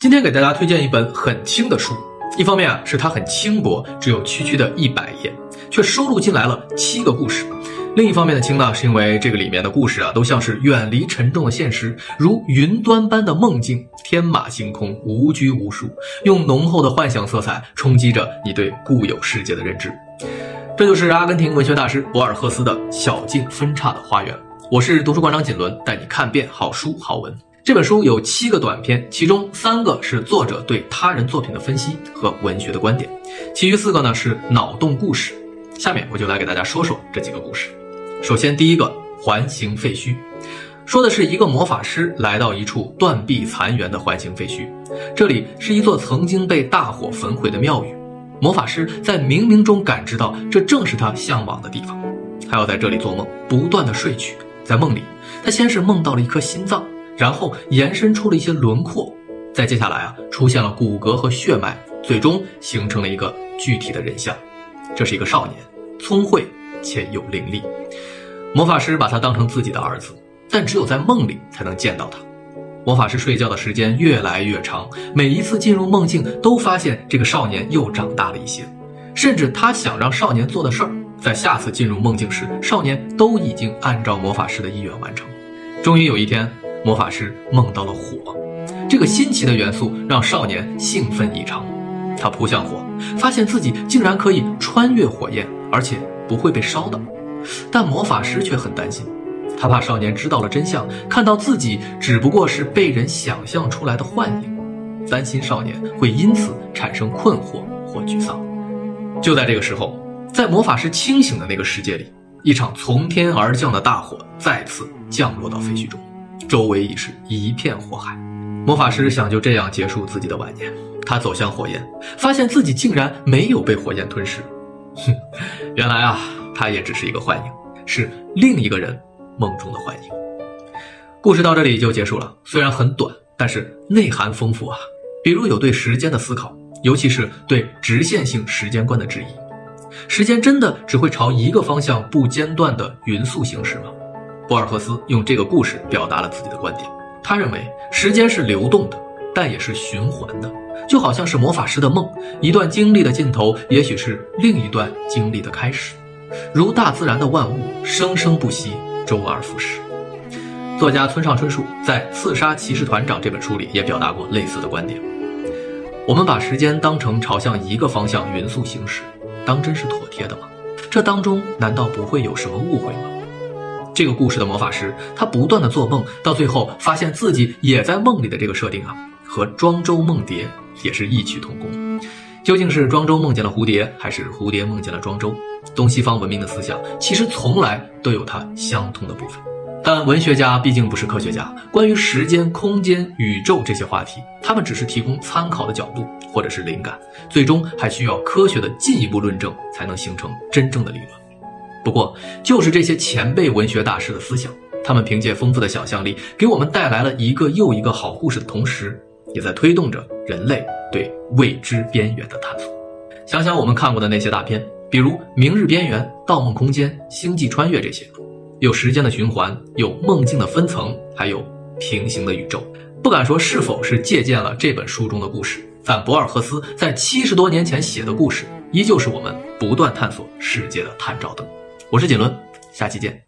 今天给大家推荐一本很轻的书，一方面啊是它很轻薄，只有区区的一百页，却收录进来了七个故事；另一方面的轻呢，是因为这个里面的故事啊都像是远离沉重的现实，如云端般的梦境，天马行空，无拘无束，用浓厚的幻想色彩冲击着你对固有世界的认知。这就是阿根廷文学大师博尔赫斯的《小径分岔的花园》。我是读书馆长锦纶，带你看遍好书好文。这本书有七个短篇，其中三个是作者对他人作品的分析和文学的观点，其余四个呢是脑洞故事。下面我就来给大家说说这几个故事。首先，第一个环形废墟，说的是一个魔法师来到一处断壁残垣的环形废墟，这里是一座曾经被大火焚毁的庙宇。魔法师在冥冥中感知到，这正是他向往的地方，他要在这里做梦，不断的睡去。在梦里，他先是梦到了一颗心脏。然后延伸出了一些轮廓，再接下来啊，出现了骨骼和血脉，最终形成了一个具体的人像。这是一个少年，聪慧且有灵力。魔法师把他当成自己的儿子，但只有在梦里才能见到他。魔法师睡觉的时间越来越长，每一次进入梦境，都发现这个少年又长大了一些。甚至他想让少年做的事儿，在下次进入梦境时，少年都已经按照魔法师的意愿完成。终于有一天。魔法师梦到了火，这个新奇的元素让少年兴奋异常。他扑向火，发现自己竟然可以穿越火焰，而且不会被烧到。但魔法师却很担心，他怕少年知道了真相，看到自己只不过是被人想象出来的幻影，担心少年会因此产生困惑或沮丧。就在这个时候，在魔法师清醒的那个世界里，一场从天而降的大火再次降落到废墟中。周围已是一片火海，魔法师想就这样结束自己的晚年。他走向火焰，发现自己竟然没有被火焰吞噬。哼，原来啊，他也只是一个幻影，是另一个人梦中的幻影。故事到这里就结束了，虽然很短，但是内涵丰富啊。比如有对时间的思考，尤其是对直线性时间观的质疑：时间真的只会朝一个方向不间断的匀速行驶吗？博尔赫斯用这个故事表达了自己的观点。他认为时间是流动的，但也是循环的，就好像是魔法师的梦，一段经历的尽头，也许是另一段经历的开始。如大自然的万物，生生不息，周而复始。作家村上春树在《刺杀骑士团长》这本书里也表达过类似的观点。我们把时间当成朝向一个方向匀速行驶，当真是妥帖的吗？这当中难道不会有什么误会吗？这个故事的魔法师，他不断的做梦，到最后发现自己也在梦里的这个设定啊，和庄周梦蝶也是异曲同工。究竟是庄周梦见了蝴蝶，还是蝴蝶梦见了庄周？东西方文明的思想其实从来都有它相通的部分。但文学家毕竟不是科学家，关于时间、空间、宇宙这些话题，他们只是提供参考的角度或者是灵感，最终还需要科学的进一步论证，才能形成真正的理论。不过，就是这些前辈文学大师的思想，他们凭借丰富的想象力，给我们带来了一个又一个好故事的同时，也在推动着人类对未知边缘的探索。想想我们看过的那些大片，比如《明日边缘》《盗梦空间》《星际穿越》这些，有时间的循环，有梦境的分层，还有平行的宇宙。不敢说是否是借鉴了这本书中的故事，但博尔赫斯在七十多年前写的故事，依旧是我们不断探索世界的探照灯。我是锦纶，下期见。